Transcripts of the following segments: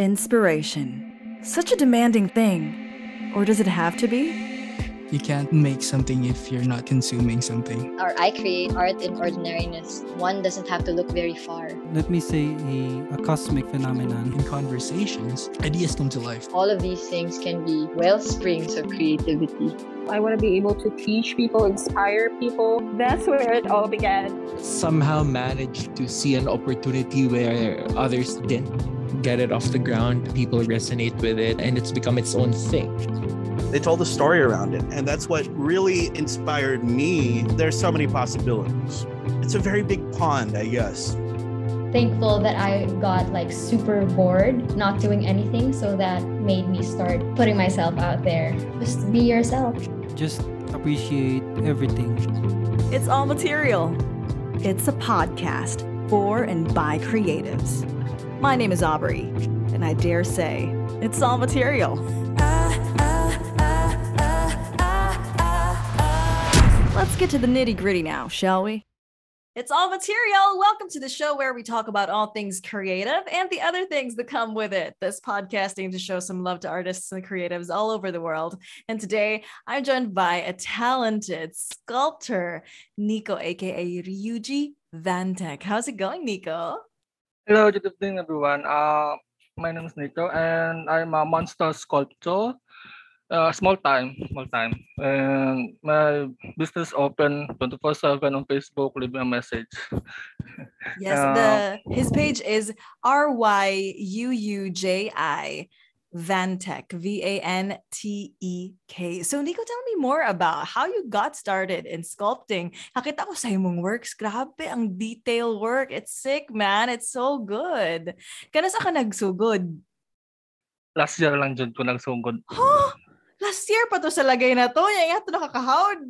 Inspiration. Such a demanding thing. Or does it have to be? You can't make something if you're not consuming something. Or I create art in ordinariness. One doesn't have to look very far. Let me say a, a cosmic phenomenon. In conversations, ideas come to life. All of these things can be well springs of creativity. I want to be able to teach people, inspire people. That's where it all began. Somehow managed to see an opportunity where others didn't get it off the ground. People resonate with it, and it's become its own thing. They told a story around it, and that's what really inspired me. There's so many possibilities. It's a very big pond, I guess. Thankful that I got like super bored not doing anything, so that made me start putting myself out there. Just be yourself. Just appreciate everything. It's all material. It's a podcast for and by creatives. My name is Aubrey, and I dare say it's all material. Let's get to the nitty gritty now, shall we? It's all material. Welcome to the show where we talk about all things creative and the other things that come with it. This podcasting to show some love to artists and creatives all over the world. And today I'm joined by a talented sculptor, Nico, aka Ryuji Vantek. How's it going, Nico? Hello, good evening, everyone. Uh, my name is Nico, and I'm a monster sculptor uh, small time, small time. And my business open 24/7 on Facebook. Leave me a message. Yes, uh, the his page is R Y U U J I Vantek V A N T E K. So Nico, tell me more about how you got started in sculpting. Nakita ko sa imong works, grabe ang detail work. It's sick, man. It's so good. Kana sa ka nagsugod? Last year lang dyan ko nagsugod. Huh? Last year pa to sa lagay na to. Yung ito nakakahawd.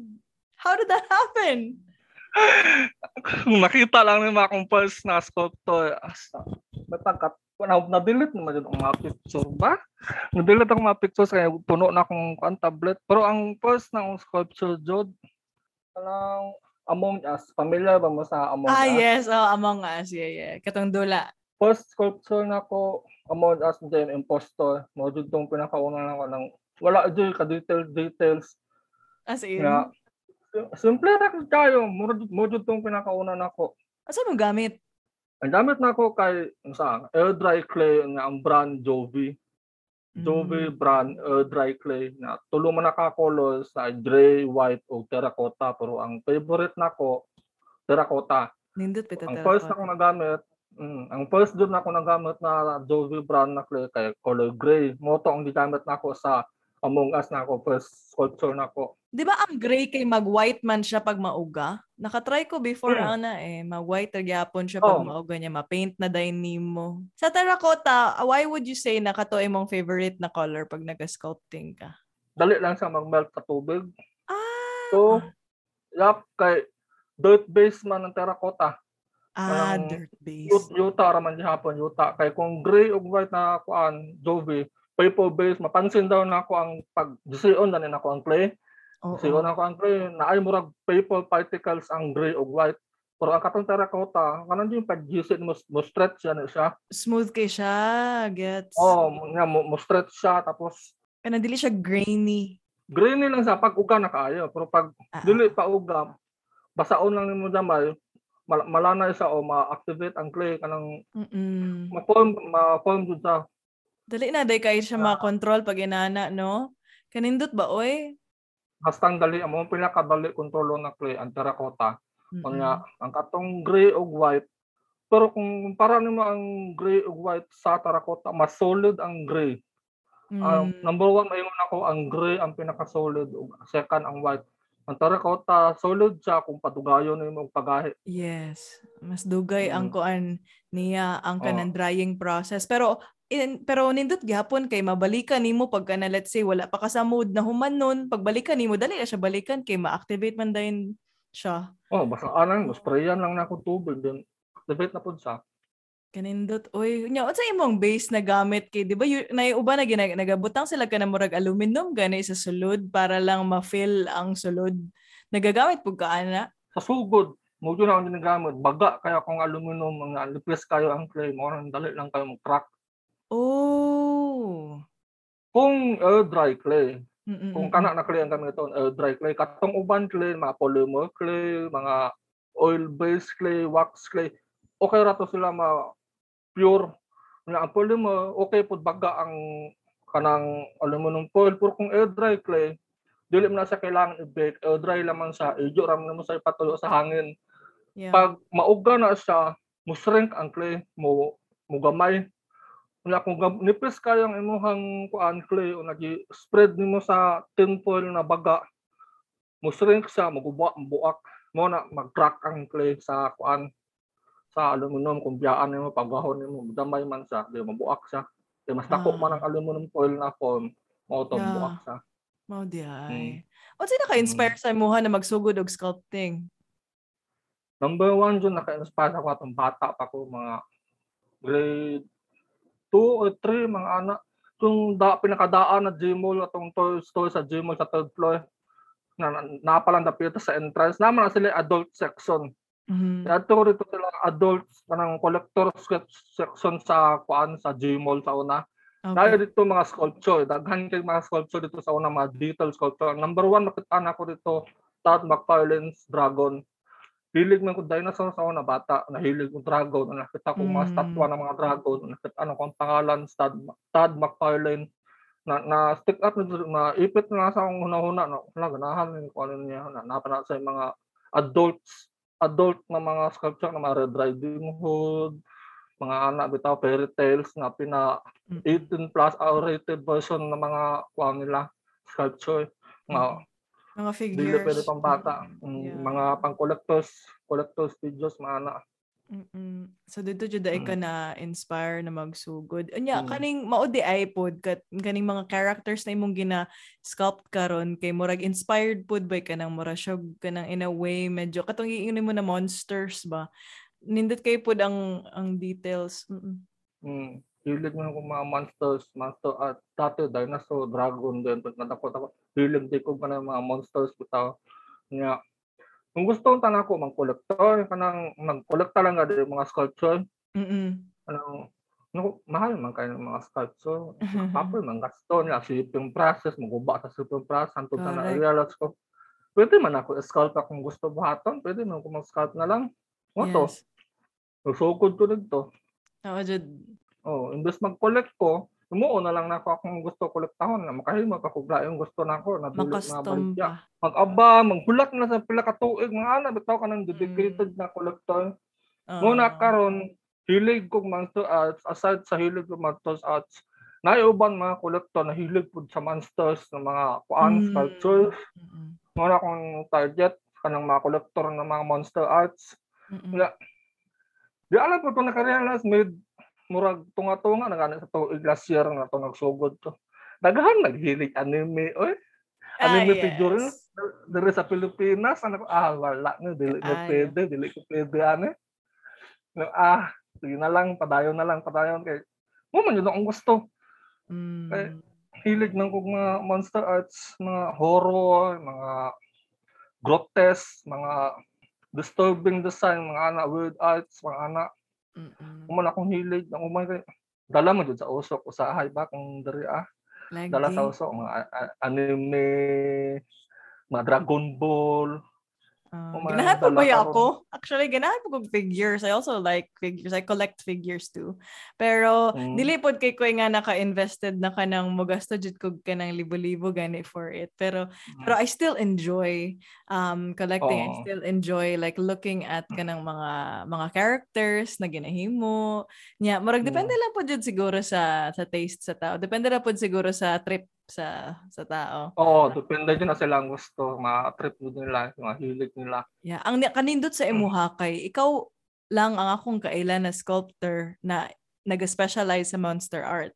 How did that happen? Nakita lang ng mga compose na sculptor. Pagkat na, na-delete naman yun ang mga picture ba? Na-delete ang mga pictures kaya puno na akong kan tablet. Pero ang first ng sculpture, Jod, parang Among Us. Familiar ba mo sa Among ah, Us? Ah, yes. Oh, Among Us. Yeah, yeah. Katong dula. First sculpture na ko, Among Us, then Impostor. Mo dito itong pinakauna na ko ng wala dyan ka details details as in nga simple ra kayo mo jud tong pinakauna nako asa mo gamit ang gamit nako kay sa air dry clay nga ang brand Jovi Jovi mm. brand air dry clay na tulo man naka colors sa gray white o terracotta pero ang favorite nako terracotta nindot pita ang first na ko nagamit Mm, ang first jud na ako nagamit na Jovi brand na clay kay color gray. Mo to ang gigamit nako sa Among Us na ako, first sculpture na ako. Di ba ang gray kay mag-white man siya pag mauga? Nakatry ko before hmm. ana eh. Mag-white gyapon siya pag oh. mauga niya. Ma-paint na din mo. Sa terracotta, why would you say na kato imong favorite na color pag nag-sculpting ka? Dali lang siya mag-melt sa tubig. Ah. So, yap, kay dirt base man ng terracotta. Ah, um, dirt base. Yuta raman hapon, yuta. Kay kung gray o white na kuan, Jovi, paper base mapansin daw na ako ang pag on na ako ang clay oh, on ako ang clay na ay murag paper particles ang gray o white. Pero ang katong terracotta kanan yung pag GC mo, mo stretch yan siya? Smooth kay siya gets. Oh nga mo, mo stretch siya tapos kana dili siya grainy. Grainy lang sa pag uga na kaayo pero pag uh-huh. dili pa uga basaon lang nimo damay mal- malana siya o ma-activate ang clay kanang ma-form ma-form jud sa Dali na, day kayo siya uh, makontrol pag inana, no? Kanindot ba, oy? Basta ang dali, mga pinakadali kontrolo na clay, ang terracotta. Mm-hmm. Kanya, ang katong gray o white, pero kung para nimo ang gray o white sa terracotta, mas solid ang gray. Mm. Uh, number one, mayon ako, ang gray ang pinaka-solid. Second, ang white. Ang terracotta, solid siya kung padugayon na yung pagahi. Yes. Mas dugay mm. ang kuan niya ang kanang oh. drying process. Pero in, pero nindot gihapon kay mabalikan nimo pagka na let's say wala pa ka sa mood na human nun, pagbalikan nimo dali na siya balikan kay ma-activate man dayon siya. Oh, basta anang sprayan lang na ako tubig then activate na pud sa. Kanindot oy, nya unsa imong base na gamit kay di ba naiuba na ginag nagabutang sila ka na murag aluminum gani sa sulod para lang ma-fill ang sulod. Nagagamit pud ka ana? Sa sugod, mo yun ang ginagamit. Baga kaya kung aluminum nga lipis kayo ang clay mo, dali lang kayo mag-crack. Oh, kung air dry clay, Mm-mm. kung kana na clay ang gamit ito, air dry clay, katong uban clay, mga polymer clay, mga oil-based clay, wax clay, okay ra to sila ma pure. Na ang polymer, okay po baga ang kanang aluminum foil. Pero kung air dry clay, dili mo na siya kailangan i-bake. Air dry lamang siya, ijo ram mo sa ipatulo sa hangin. Yeah. Pag mauga na siya, mo shrink ang clay, mo mo gamay. Wala kung nipis kayo ang imuhang kuan clay o nagi spread nimo sa tin foil na baga. Mo shrink siya, magubuak, buak. Mo na mag-crack ang clay sa kuan sa aluminum kung biyaan nimo pagahon nimo damay man siya, di mabuak siya. Di mas dako Ah. man ang aluminum foil na form, mo to Yeah. buak siya. Mao di ay. Mm. Yung naka-inspire sa imuha na magsugod og sculpting? Number one dyan, naka-inspire ako atong bata pa ko, mga grade 2 or 3, mga anak. Yung da, pinakadaan na Gmall, atong toy store sa Gmall sa third floor, na, na napalang dapita sa entrance. Naman na sila adult section. Mhm. Ato rito sila adults, kanang collector section sa kuan sa Gmall sa una. Dahil Okay. dito mga sculpture, daghan kay mga sculpture dito sa una, mga detail sculpture. Number one, nakita na ko dito, Todd McFarlane's Dragon. Hilig man ko dinosaur sa una bata, nahilig ko dragon, nakita ko mga Mm. statwa ng mga dragon, nakita ano ko ang pangalan, Todd, Todd McFarlane. Na, na stick up na, na ipit na sa akong hunahuna, na, wala, ganahan ko ano niya, na, napana sa mga adults, adult na mga sculpture na mga Red Riding Hood, mga anak bitaw fairy tales na pina Mm. 18 plus R-rated version ng mga kuha nila sculpture mga Mga dili figures. pwede pang bata Mm, Mm, yeah. mga pang collectors collectors videos mga anak Mm-mm. So dito jud ay ka na inspire na magsugod. Anya Mm. kaning mao di ay pod kat kaning mga characters na imong gina sculpt karon kay murag inspired pod by kanang mura siya kanang in a way medyo katong iingin mo na monsters ba. Nindot kay pod ang ang details. Mm-mm. mm. hilig mo ko mga monsters monster at dati dinosaur dragon din pag natakot ako hilig di ko na mga monsters bitaw nga kung gusto ang tanan ko mang collector kanang mag-collect talaga din mga sculpture Mm-mm. ano no, mahal man kayo ng mga sculpture Kapag man gasto niya, shipping process, maguba sa shipping process, hantud na Correct. na-realize ko, pwede man ako sculpt kung gusto buhaton, pwede man ako mag-sculpt na lang. Mo to, Yes. susukod ko dito. Oo, jud. Oh, imbes mag-collect ko, Umuo na lang na ako akong gusto kolektahon na makahimo ka kugla yung gusto na ako na dili na pa. Mag-aba, maghulak na sa pila ka tuig mga ana bitaw ka ng dedicated na kolektor. Oo. Muna karon hilig kong monster arts aside sa hilig kong monster arts naiuban mga kolektor na hilig pud sa monsters ng mga kuan Mm. sculptures Mm-mm. muna akong target kanang mga kolektor ng mga monster arts. Wala. di alam po ito nakarealize mid murag tunga-tunga na gani sa tuig last year na to nagsugod to. Daghan naghilig anime oy. Ah, anime yes. figure diri sa Pilipinas ano ah wala na dili na pwede dili ko pwede ane. No, ah sige na lang padayon na lang padayon kay mo man yun ang gusto. Mm. Eh, hilig man kog mga monster arts mga horror mga grotesque mga disturbing design mga anak weird arts mga anak Mm-mm. Kuman akong hilig. Ng umay kay dala mo jud sa usok usahay ba kung diri ah? Dala sa usok mga anime mga Dragon Ball Oh, mga ganahan po ba ako? Actually, ganahan po kong figures. I also like figures. I collect figures too. Pero, Mm. dili pod kay ko nga naka-invested na ka nang mugasto jud kog ka ng libo-libo gani for it. Pero, pero I still enjoy um collecting. I Oo. still enjoy like looking at kanang mga mga characters na ginahimo. Nya, murag Mm. depende lang po jud siguro sa sa taste sa tao. Depende lang po siguro sa trip sa sa tao. Oo, depende din na sila ang gusto, mga trip nila, mga hilig nila. Yeah, ang ni- kanindot sa imuha kay ikaw lang ang akong kailan na sculptor na nag-specialize sa monster art.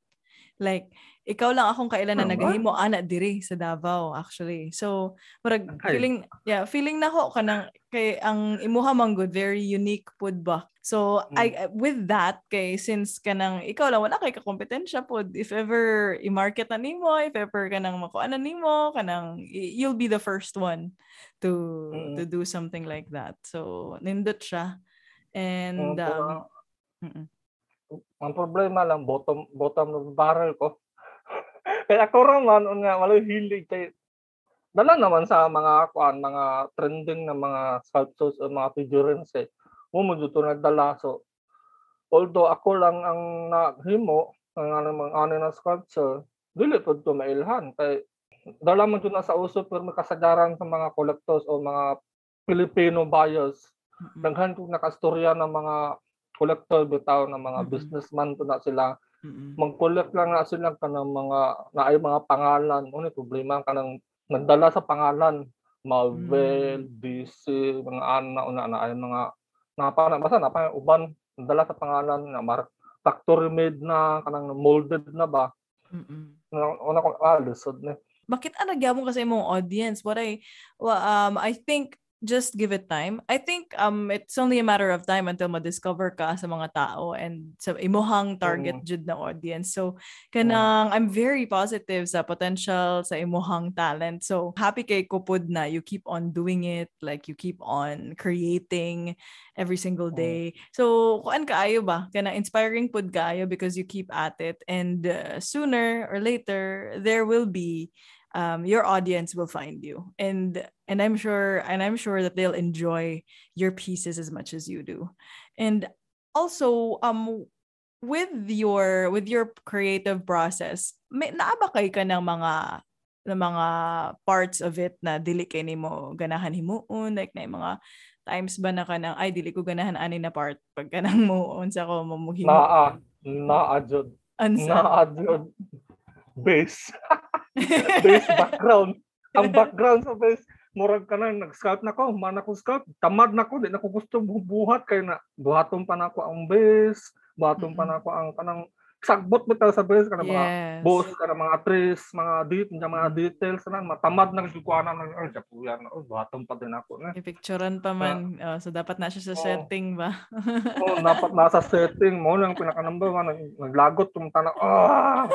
Like ikaw lang akong kailan na Ah, nagahimo ana diri sa Davao actually. So, murag Okay. feeling yeah, feeling nako kanang kay ang imuha man good very unique pud ba. So, I with that kay since kanang ikaw lang wala kay kakompetensya pud if ever i-market na nimo, if ever kanang makuha nimo, kanang you'll be the first one to Mm. to do something like that. So, nindot siya. And um, mm-mm. Ang problema lang bottom bottom ng barrel ko. Kaya ako raman nga wala hilig kay dala naman sa mga kuan mga trending na mga sculptures o mga figurines eh. Mo mo dito nagdala so although ako lang ang naghimo ng ano mga ano na sculpture, dili pud to mailhan kay dala man na sa uso pero may kasagaran sa mga collectors o mga Filipino buyers. Daghan kong nakastorya ng mga collector bitaw ng mga Mm-mm. businessman to na sila. Mm-mm. mag-collect lang na sila ka ng mga naay mga pangalan. Ano problema ka ng nagdala sa pangalan. Marvel, DC, mga ana una na ay mga napa na basta napa uban nagdala sa pangalan na mar factory made na kanang molded na ba? Mm-mm. Na- una ko ah lisod na. Bakit ano gyamo kasi mong audience? What I well, um I think just give it time. I think um it's only a matter of time until ma-discover ka sa mga tao and sa imuhang target jud na audience. So kanang I'm very positive sa potential sa imuhang talent. So happy kay kupod na you keep on doing it like you keep on creating every single day. So kuan kaayo ba? Kanang inspiring pud kaayo because you keep at it and uh, sooner or later there will be um, your audience will find you. And and i'm sure and i'm sure that they'll enjoy your pieces as much as you do. And also um with your with your creative process may naabakay ka ng mga ng mga parts of it na dili kay nimo ganahan himuon like na mga times ba na ka ng ay dili ko ganahan ani na part pag kanang mo unsa ko mamuhimo naa naa jud. Naa jud base base background. Ang background sa base murag ka na nag-scout na ko man ako scout tamad na ko di na ko gusto buhat kay na buhaton pa na ko ang base buhaton pa na ko ang kanang sagbot bitaw sa base kanang mga Yes. boss kanang mga trees mga dit mga details na matamad na gyud ko ana nang ay japuyan oh buhaton pa din ako na Ipicturean pa man. Oh, so dapat na siya sa Oo. setting ba? oh, dapat nasa setting. Mo lang pinaka number one. Nag- naglagot tong tanak ah!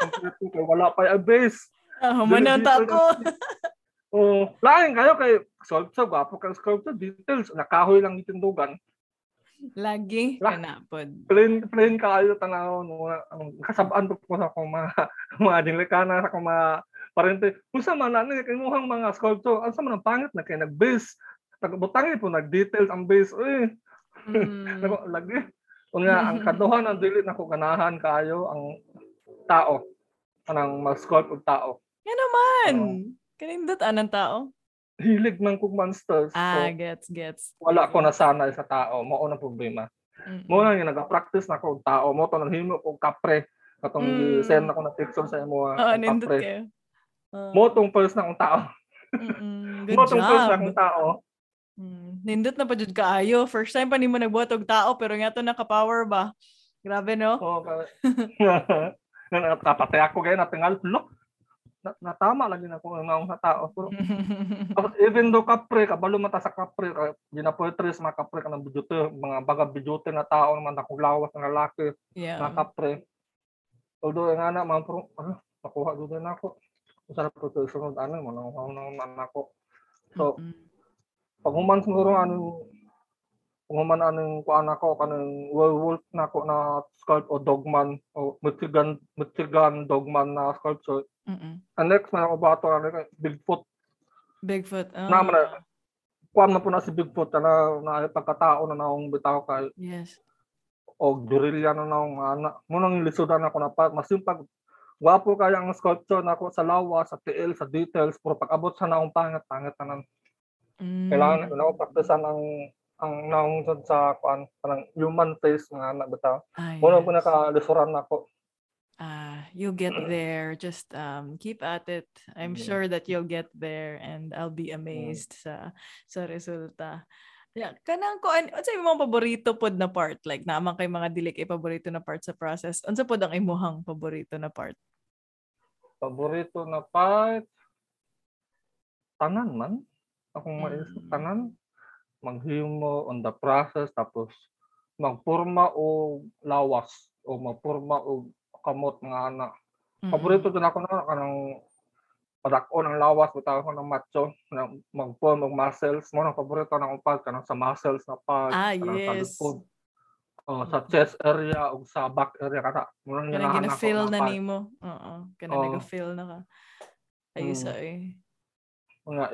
Kompleto kay wala pa yung base. Ah, humanong ta ako. oh lain kayo kay sculpture gwapo kay sculpture. Details nakahoy lang itindugan Lagi Lah. kanapod. plain plain kayo tanaw no ang kasabaan ko po sa akong mga dilikana sa mga parente unsa man ani kay muhang mga sculpture unsa man ang pangit na kay nag-base nagbutangi po nag-details ang base eh Mm. Lagi. Unya ang kaduhan ang dili nako ganahan kayo ang tao. Anang mag-sculpt og tao. Yan naman. Kanindot anang tao. Hilig man kog monsters. Ah, So, gets, gets. wala ko nasanay sa tao. Mao na problema. Mm-mm. Mo na yung nag-practice na ko tao. Mo to nang himo og kapre. Katong Mm. send ako na picture sa imo ang nindot kapre. kayo. Oh. Mo tong first na akong tao. Good Mo tong first na job. akong tao. Mm. Nindot na pa jud kaayo. First time pa nimo nagbuhat og tao pero nga to naka-power ba? Grabe no? Oo, ka- nga napatay ako gaya natingal. Look, na, natama lagi na ko ang sa tao. Pero even though kapre, kabalo mata sa kapre, ka, ginapoetres mga kapre ka ng bijote, mga baga bijote na tao naman akong lawas ng lalaki, yeah. mga kapre. Although nga na, mga pro, ano, nakuha doon din ako. Sa protection, ano, mananguhaw naman ako. So, Mm-mm. pag human siguro, ano, kung human anong kuan ako, kanang werewolf na ako na sculpt o dogman, o Michigan, Michigan dogman na sculpture. Mm-mm. And next, man ako bato, ano, Bigfoot Bigfoot. Oh. Na, kuan na po na si Bigfoot na na pagkatao na naong bitaw kay Yes. og durilya na naong ana mo nang lisudan ako na pa masimpag Wapo kaya ang sculpture nako sa lawas, sa tiil, sa details, pero pag abot sa naong pangit, pangit na nang Mm. kailangan na ako praktisan ang ang naong jud sa kuan parang human face nga anak bitaw. Ah, Mo nang yes. pinaka nako. Ah, you'll get there. Just um keep at it. I'm Yeah. sure that you'll get there and I'll be amazed sa sa resulta. Yeah, kanang ko an unsa imong paborito pod na part? Like naman kay mga dili kay paborito na part sa process. Unsa pod ang imuhang paborito na part? Paborito na part tanan man. Akong maisip Mm. tanan maghimo on the process tapos magporma o lawas o magporma o kamot nga ana. Mm-mm. Paborito din ako na kanang padako ng lawas bitaw ko ng macho na magform og muscles mo nang paborito na akong part kanang sa muscles na part Ah, sa yes. likod. oh, sa chest area o sa back area kana. Kanang ganahan gina-feel ako na pa- nimo. Oo. Kanang Oo. naga-feel na ka. Ayos Mm. ay. nga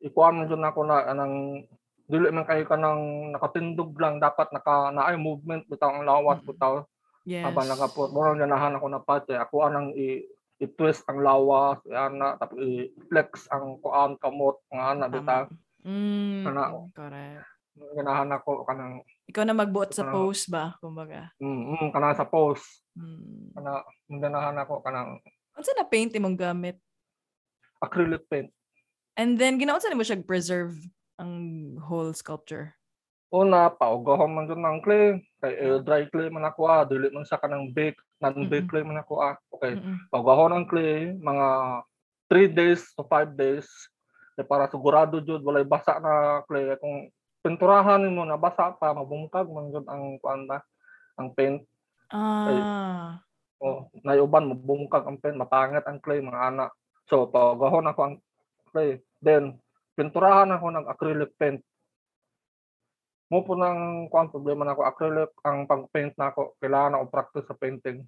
ikuan man jud nako na anang dili man kay kanang nakatindog lang dapat naka naay movement bitaw ang lawas Mm. bitaw Yes. habang nagapot murang ganahan ako na pati ako anang i i-twist ang lawas ana tapos i-flex ang kuan kamot nga ana bitaw. Mm, Kana. correct. ganahan ako kanang Ikaw na magbuot sa Kana. pose ba, kumbaga. mm, mm kana sa pose Mm. kana ganahan ako kanang Unsa na paint imong gamit? acrylic paint And then ginaunsa nimo siya preserve ang whole sculpture. una paugahon man jud ng clay. Kay eh, dry clay man ako ah. Dili man sa kanang bake non-bake clay man ako ah. Okay. Pagahon ng clay mga 3 days to 5 days. Eh, para sigurado jud walay basa na clay. Kung pinturahan nimo na basa pa mabungkag man jud ang kuan ang paint. Ah. o nayuban mabungkag ang paint. Mapangit ang clay mga anak. So pagahon ako ang clay. Then pinturahan ako ng acrylic paint mo po nang kuan problema na ako acrylic ang pag-paint na ako kailangan ako practice sa painting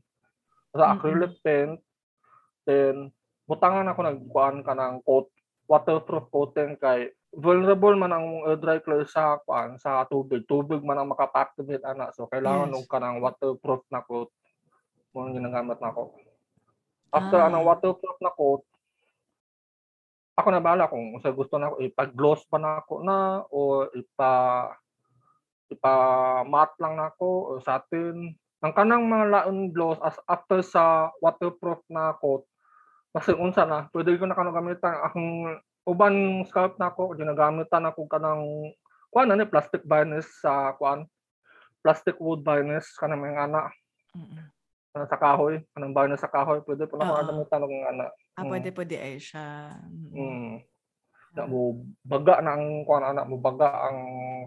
sa Mm-mm. acrylic paint then butangan ako nagkuan ka ng coat waterproof coating kay vulnerable man ang uh, dry clay sa kuan sa tubig tubig man ang maka-activate ana so kailangan Yes. og kanang waterproof na coat mo ginagamit na ako after Ah. anong waterproof na coat ako na bahala kung sa gusto na ako ipag-gloss pa na ako na o ipa ipa matte lang na ako o satin ang kanang mga laon gloss as after sa waterproof na coat kasi unsa na pwede ko na kanang gamitan akong uban scalp na ako ginagamitan ako kanang kuan na ni plastic varnish sa kuan plastic wood varnish kanang mga ana kanang sa kahoy kanang varnish sa kahoy pwede po na ako gamitan ng ana Ah, Mm. pwede pwede ay siya. Mm-mm. Mm. Na mo baga na ang kuan anak mo baga ang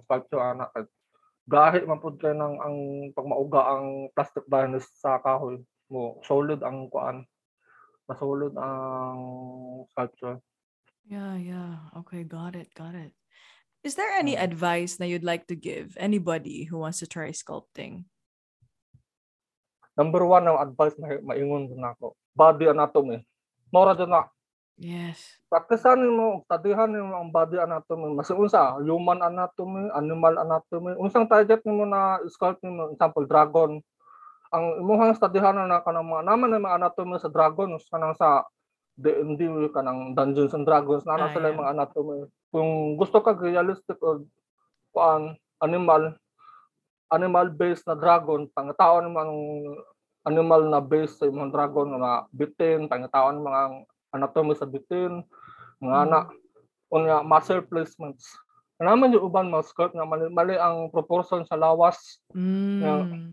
sculpture anak gahi man pud kay nang ang pagmauga ang plastic varnish sa kahoy mo solid ang kuan masolid ang sculpture Yeah, yeah. Okay, got it, got it. Is there any Mm. advice that you'd like to give anybody who wants to try sculpting? number one ang advice na maingon din ako body anatomy mora din na Yes. praktisan mo studyhan mo ang body anatomy mas unsa human anatomy animal anatomy unsang target nimo na sculpt nimo example dragon ang imuhang studyhan na kanang mga naman na mga anatomy sa dragon kanang sa D&D kanang Dungeons and Dragons na Ah, sila yeah. yung mga anatomy kung gusto ka realistic o kuan animal animal based na dragon pangataon mo ang animal na based sa imong dragon na bitin pangataon mo ang anatomy sa bitin mga Mm. anak unya muscle placements naman yung uban mga sculpt nga mali, mali ang proportion sa lawas Mm.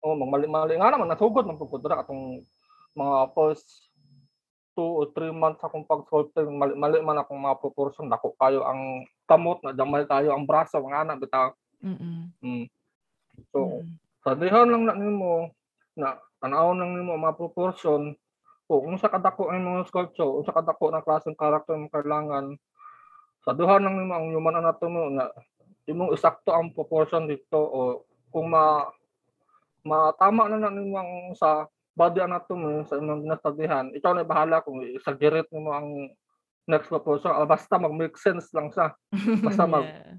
oh mali mali nga naman nasugod man pud dira atong mga first two or three months akong pag sculpting mali, mali man akong mga proportion dako kayo ang kamot na damay kayo ang braso mga anak bitaw mm. so Mm. sabihan lang na nimo na tanaw lang nimo mga proportion o kung sa kadako ang mga sculpture kung sa kadako na klaseng character mo kailangan sabihan lang nimo ang human anatomy na imong isakto ang proportion dito o kung ma matama na na nimo ang sa body anatomy sa imong nasabihan ikaw na bahala kung i-exaggerate nimo ang next proportion Ah, basta mag-make sense lang siya Basta mag- Yeah.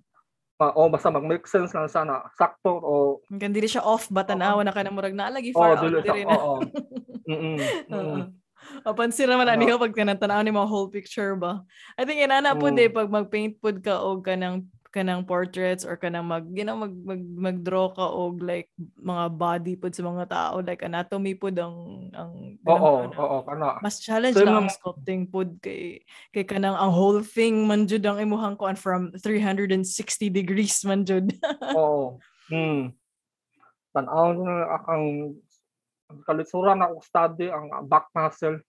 Ma- o basta mag-make sense lang siya na sakto o Hanggang dili siya off ba tanawa na ka na murag naalagi oh far out dili diri na. oo mm Oo. Papansin naman Ano? aniho pag tinatanaw ni mga whole picture ba. I think inana po Mm. de pag mag-paint pud ka og kanang kanang portraits or kanang mag you know mag, mag mag-draw ka og like mga body pud sa mga tao like anatomy pud ang ang Oo, na. oo, kana. Mas challenge Same lang ang sculpting pud kay kay kanang ang whole thing man jud ang imuhang kuan from 360 degrees man jud. Oo. Hmm. Tanaw na akang kalisuran ako study ang back muscle.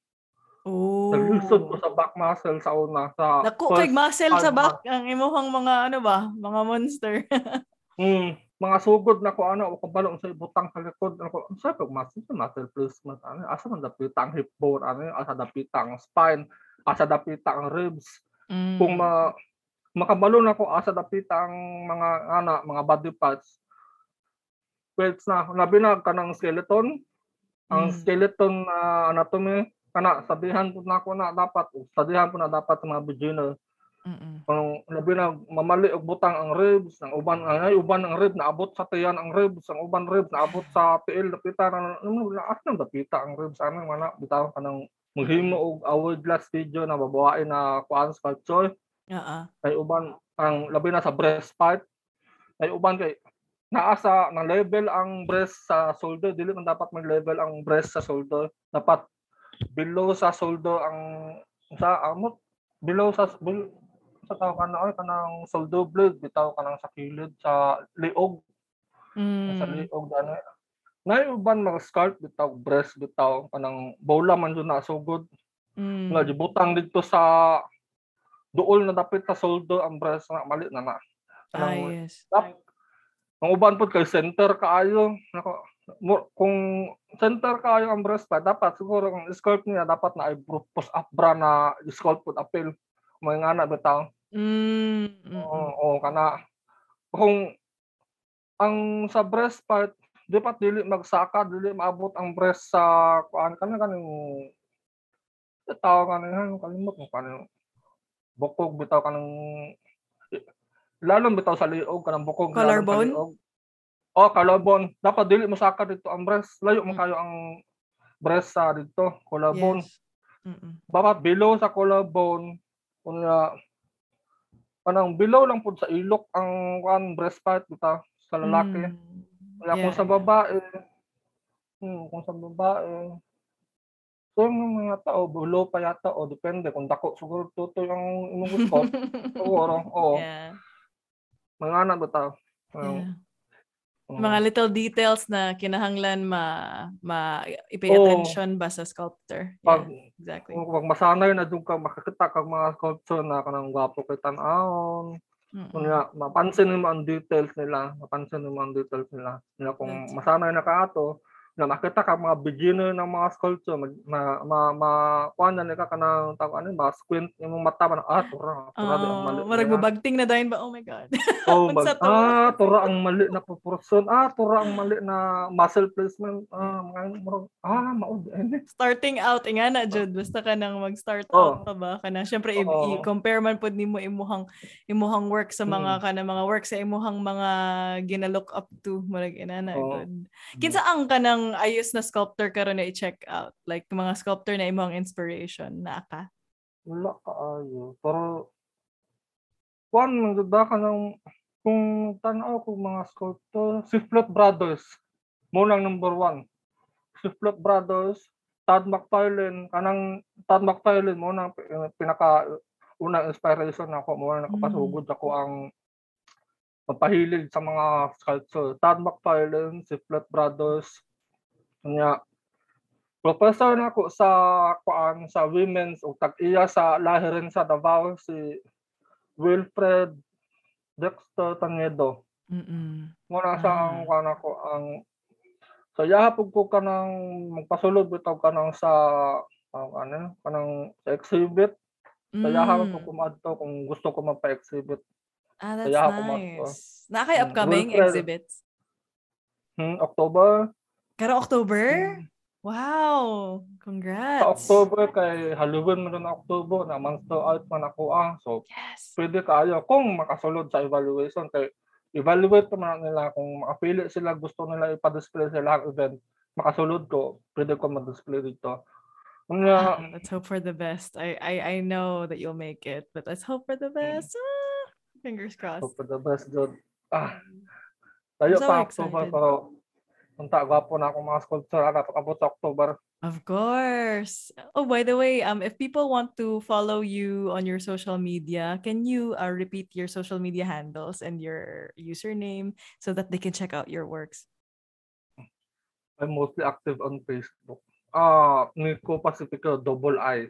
Oh. Naglisod ko sa back muscle sa una sa Naku, kay muscle sa back ang imuhang mga ano ba, mga monster. Hmm, mga sugod na ko ano o kabalo sa ibutang sa likod ako sa pag muscle sa muscle placement ano asa man dapita ang hip bone ano asa dapita ang spine asa dapita ang ribs Mm. kung ma makabalo na ko asa dapita ang mga ana mga body parts Pwede na, nabinag ka ng skeleton. Ang Mm. skeleton na anatomy, kana, sabihan po na ako na dapat, sabihan po na dapat sa mga beginner. Mm-mm. Kung labi na mamali og butang ang ribs, ang uban ay uban ang rib naabot sa tiyan ang ribs, ang uban ribs naabot sa tiil dapita na ano laas nang dapita ang ribs ana mana bitaw kanang maghimo og hourglass video na babawain na kuan sculpture Oo. kay uban ang labi na sa breast part kay uban kay naa sa na level ang breast sa shoulder dili man dapat mag level ang breast sa shoulder dapat below sa shoulder ang sa amo below sa below, sa tawag ka na kanang shoulder blade bitaw kanang sa kilid sa liog sa Mm. liog gani na uban mga scarf bitaw breast bitaw kanang bola man jud na sugod Mm. nga gibutang dito sa duol na dapit sa shoulder ang breast na mali na na Ah, Kanang- yes. Dap, ang uban po kay center kaayo nako mo- kung center kaayo ang breast pa dapat siguro ang sculpt niya dapat na ay push up bra na sculpt pud apil may nga na bitaw Mm. oo oo, kana kung ang sa breast part dapat dili magsaka dili maabot ang breast sa kuan kana kaning tawag kanin kalimot mo kanin bukog bitaw kanang lalo bitaw sa liog kanang bukog Collarbone? Oh, collarbone. Dapat dili masaka dito ang breast. Layo man Mm. kayo ang breast sa dito, collarbone. Yes. Mm-mm. Dapat below sa collarbone kunya kanang below lang pud sa ilok ang kuan breast part bitaw sa lalaki. Mm. Kaya kung Yeah, sa yeah. babae, hmm, kung sa babae, so yung mga tao, bulo pa yata, o depende, kung dako, siguro tutoy ang imong gusto. siguro, oo. Yeah. Mga anak ba tao? Yeah. Mga little details na kinahanglan ma ma i-pay attention ba sa sculptor. Pag, Yeah, exactly. kung pag masanay na doon ka, makakita kang mga sculpture na kanang gwapo kay tanawon. Mm-mm. Kunya, mapansin mo ang details nila, mapansin mo ang details nila. Kaya kung That's- masanay na ka ato, na makita ka mga beginner ng mga sculpture, mag, ma, ma, ma, kuha na ka ka ng tawag ano, ba, squint mga mata, man, ah, tura, tura di ang mali. Oh, marag niya. babagting na dayon ba? Oh my God. Oh, bag, ah, tura ang mali na proportion, ah, tura ang mali na muscle placement, ah, mga, marag, ah, maud, Starting out, nga na, Jud. Basta ka nang mag-start Oo. out ka ba? Kana, syempre, i- Oo. i-compare man po nimo imuhang, imuhang work sa mga, Mm. kana, mga work sa imuhang mga gina-look up to. Marag inana, Oo. good. Kinsa ang kanang ayos na sculptor karon na i-check out? Like, mga sculptor na imong inspiration na ka? wala ka ayo. Pero, magdada ka ng, kung tanaw ko mga sculptor, si Flot Brothers, muna ang number one. Si Flot Brothers, Todd McFarlane, kanang Todd McFarlane, ang pi- pinaka, unang inspiration ako, muna nakapasugod ako ang papahilig sa mga sculpture. Todd McFarlane, si Flot Brothers, kanya, professor na ako sa kuan sa women's ug tag-iya sa lahi rin sa Davao si Wilfred Dexter Tanedo. Mm-mm. Muna sa Ah. ang kuan ako ang sa yaha pug ko kanang magpasulod bitaw kanang sa ang ano kanang sa exhibit. Yaha Mm. ko kumadto kung gusto ko magpa-exhibit. Ah, that's mag- nice. Na kay Mm, upcoming Wilfred. exhibits? Hmm, October. Karo October? Wow! Sa Congrats! October kay Halloween man na October na monster art man ako ah. So Yes! pwede kaayo kung makasulod sa evaluation kay evaluate naman nila kung makapili sila gusto nila ipa-display sa ilang event makasulod ko pwede ko ma-display dito Ah, Kunya, let's hope for the best. I, I I know that you'll make it, but let's hope for the best. Ah, fingers crossed. hope for the best Jud. ah tayo I'm so pa October excited. Pero unta gwapo na akong mga sculpture pag-abot sa October Of course. Oh, by the way, um, if people want to follow you on your social media, can you uh, repeat your social media handles and your username so that they can check out your works? I'm mostly active on Facebook ah Nico Pacifico double I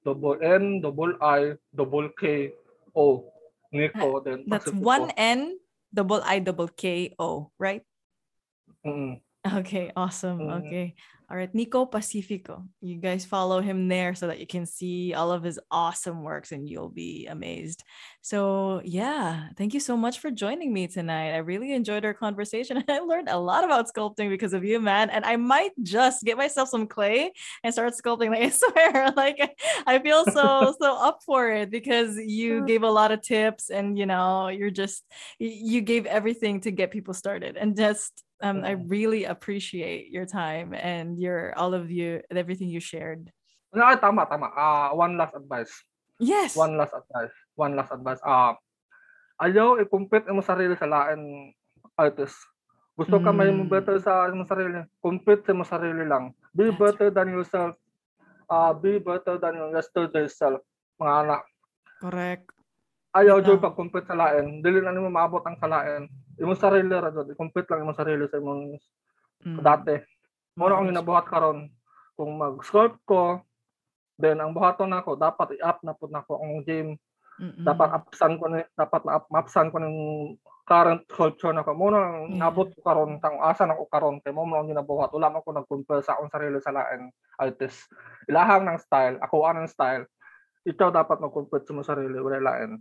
double N double I double K O Nico then That's Pacifico. one N double I double K O, right? Mm. Okay, awesome. Mm. Okay. All right, Nico Pacifico. You guys follow him there so that you can see all of his awesome works and you'll be amazed. So, yeah, thank you so much for joining me tonight. I really enjoyed our conversation. I learned a lot about sculpting because of you, man. And I might just get myself some clay and start sculpting. Like, I swear, like, I feel so, so up for it because you gave a lot of tips and, you know, you're just, you gave everything to get people started and just, um, I really appreciate your time and your all of you and everything you shared. Ay, tama, tama. Ah, one last advice. Yes. One last advice. One last advice. Ah, ayaw i-compete mo sarili sa lain artist. Gusto ka may mo Mm. better sa imong sarili, compete sa imong sarili lang. Be That's better than yourself. Ah, be better than your yesterday self. Mga anak. Correct. Ayaw Ikaw. jud pag-compete sa lain. Dili na nimo maabot ang sa lain. Imong sarili ra jud. I-compete lang imong sarili sa imong Mm. dati. Mo na Mm, akong that's- ginabuhat karon. Kung mag-sculpt ko, then ang buhaton nako dapat i-up na pud nako ang game Mm-mm. dapat upsan ko ni dapat na mapsan ko ng current culture na ko mo nang Yeah. nabot ko karon tang asa na ko karon kay mo mo ginabuhat wala man ko nag-compare sa akong sarili sa lain artist ilahang ng style ako anang style ikaw dapat mag-compare sa mo sarili wala lain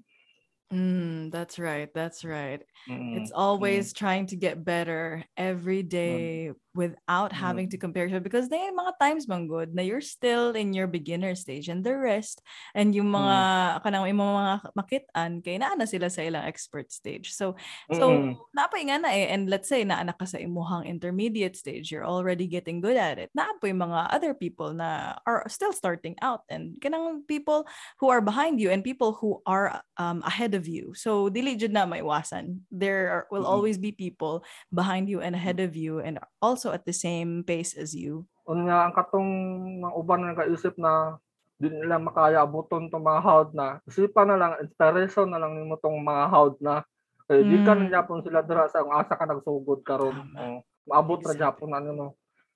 Mm, that's right. That's right. Mm, It's always trying to get better every day without having to compare yourself because there mga times man good na you're still in your beginner stage and the rest and yung mga kanang yung mga makitaan kay naa na sila sa ilang expert stage. So so Mm. napay nga na eh and let's say naa na ka sa imuhang intermediate stage you're already getting good at it. Naapay mga other people na are still starting out and kanang people who are behind you and people who are um, ahead of you. So dili jud na maiwasan. There are, will Mm. always be people behind you and ahead of you and also at the same pace as you. unya ang katong mga uban nga kaisip na di nila makaya abuton tong mga hawd na isipan na lang inspiration na lang nimo tong mga hawd na kay di ka Mm. na gyapon sila dira sa kung asa ka nagsugod karon oh, maabot ra Exactly. gyapon na nimo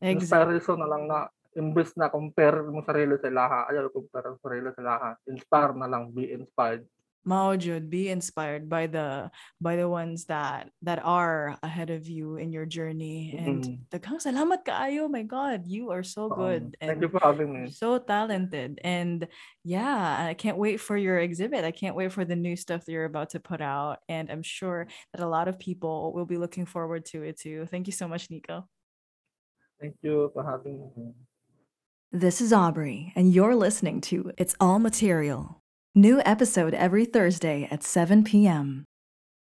Exactly. inspiration na lang na imbes na compare mo sarili sa ilaha ayaw compare ang sarili sa ilaha inspire na lang be inspired Mao Jud, be inspired by the by the ones that that are ahead of you in your journey. And Mm. daghang salamat kaayo. My God, you are so Um, good. thank and you for having me You're so talented. And yeah, I can't wait for your exhibit. I can't wait for the new stuff that you're about to put out. And I'm sure that a lot of people will be looking forward to it too. Thank you so much, Nico. thank you for having me This is Aubrey, and you're listening to It's All Material. New episode every Thursday at 7 p.m.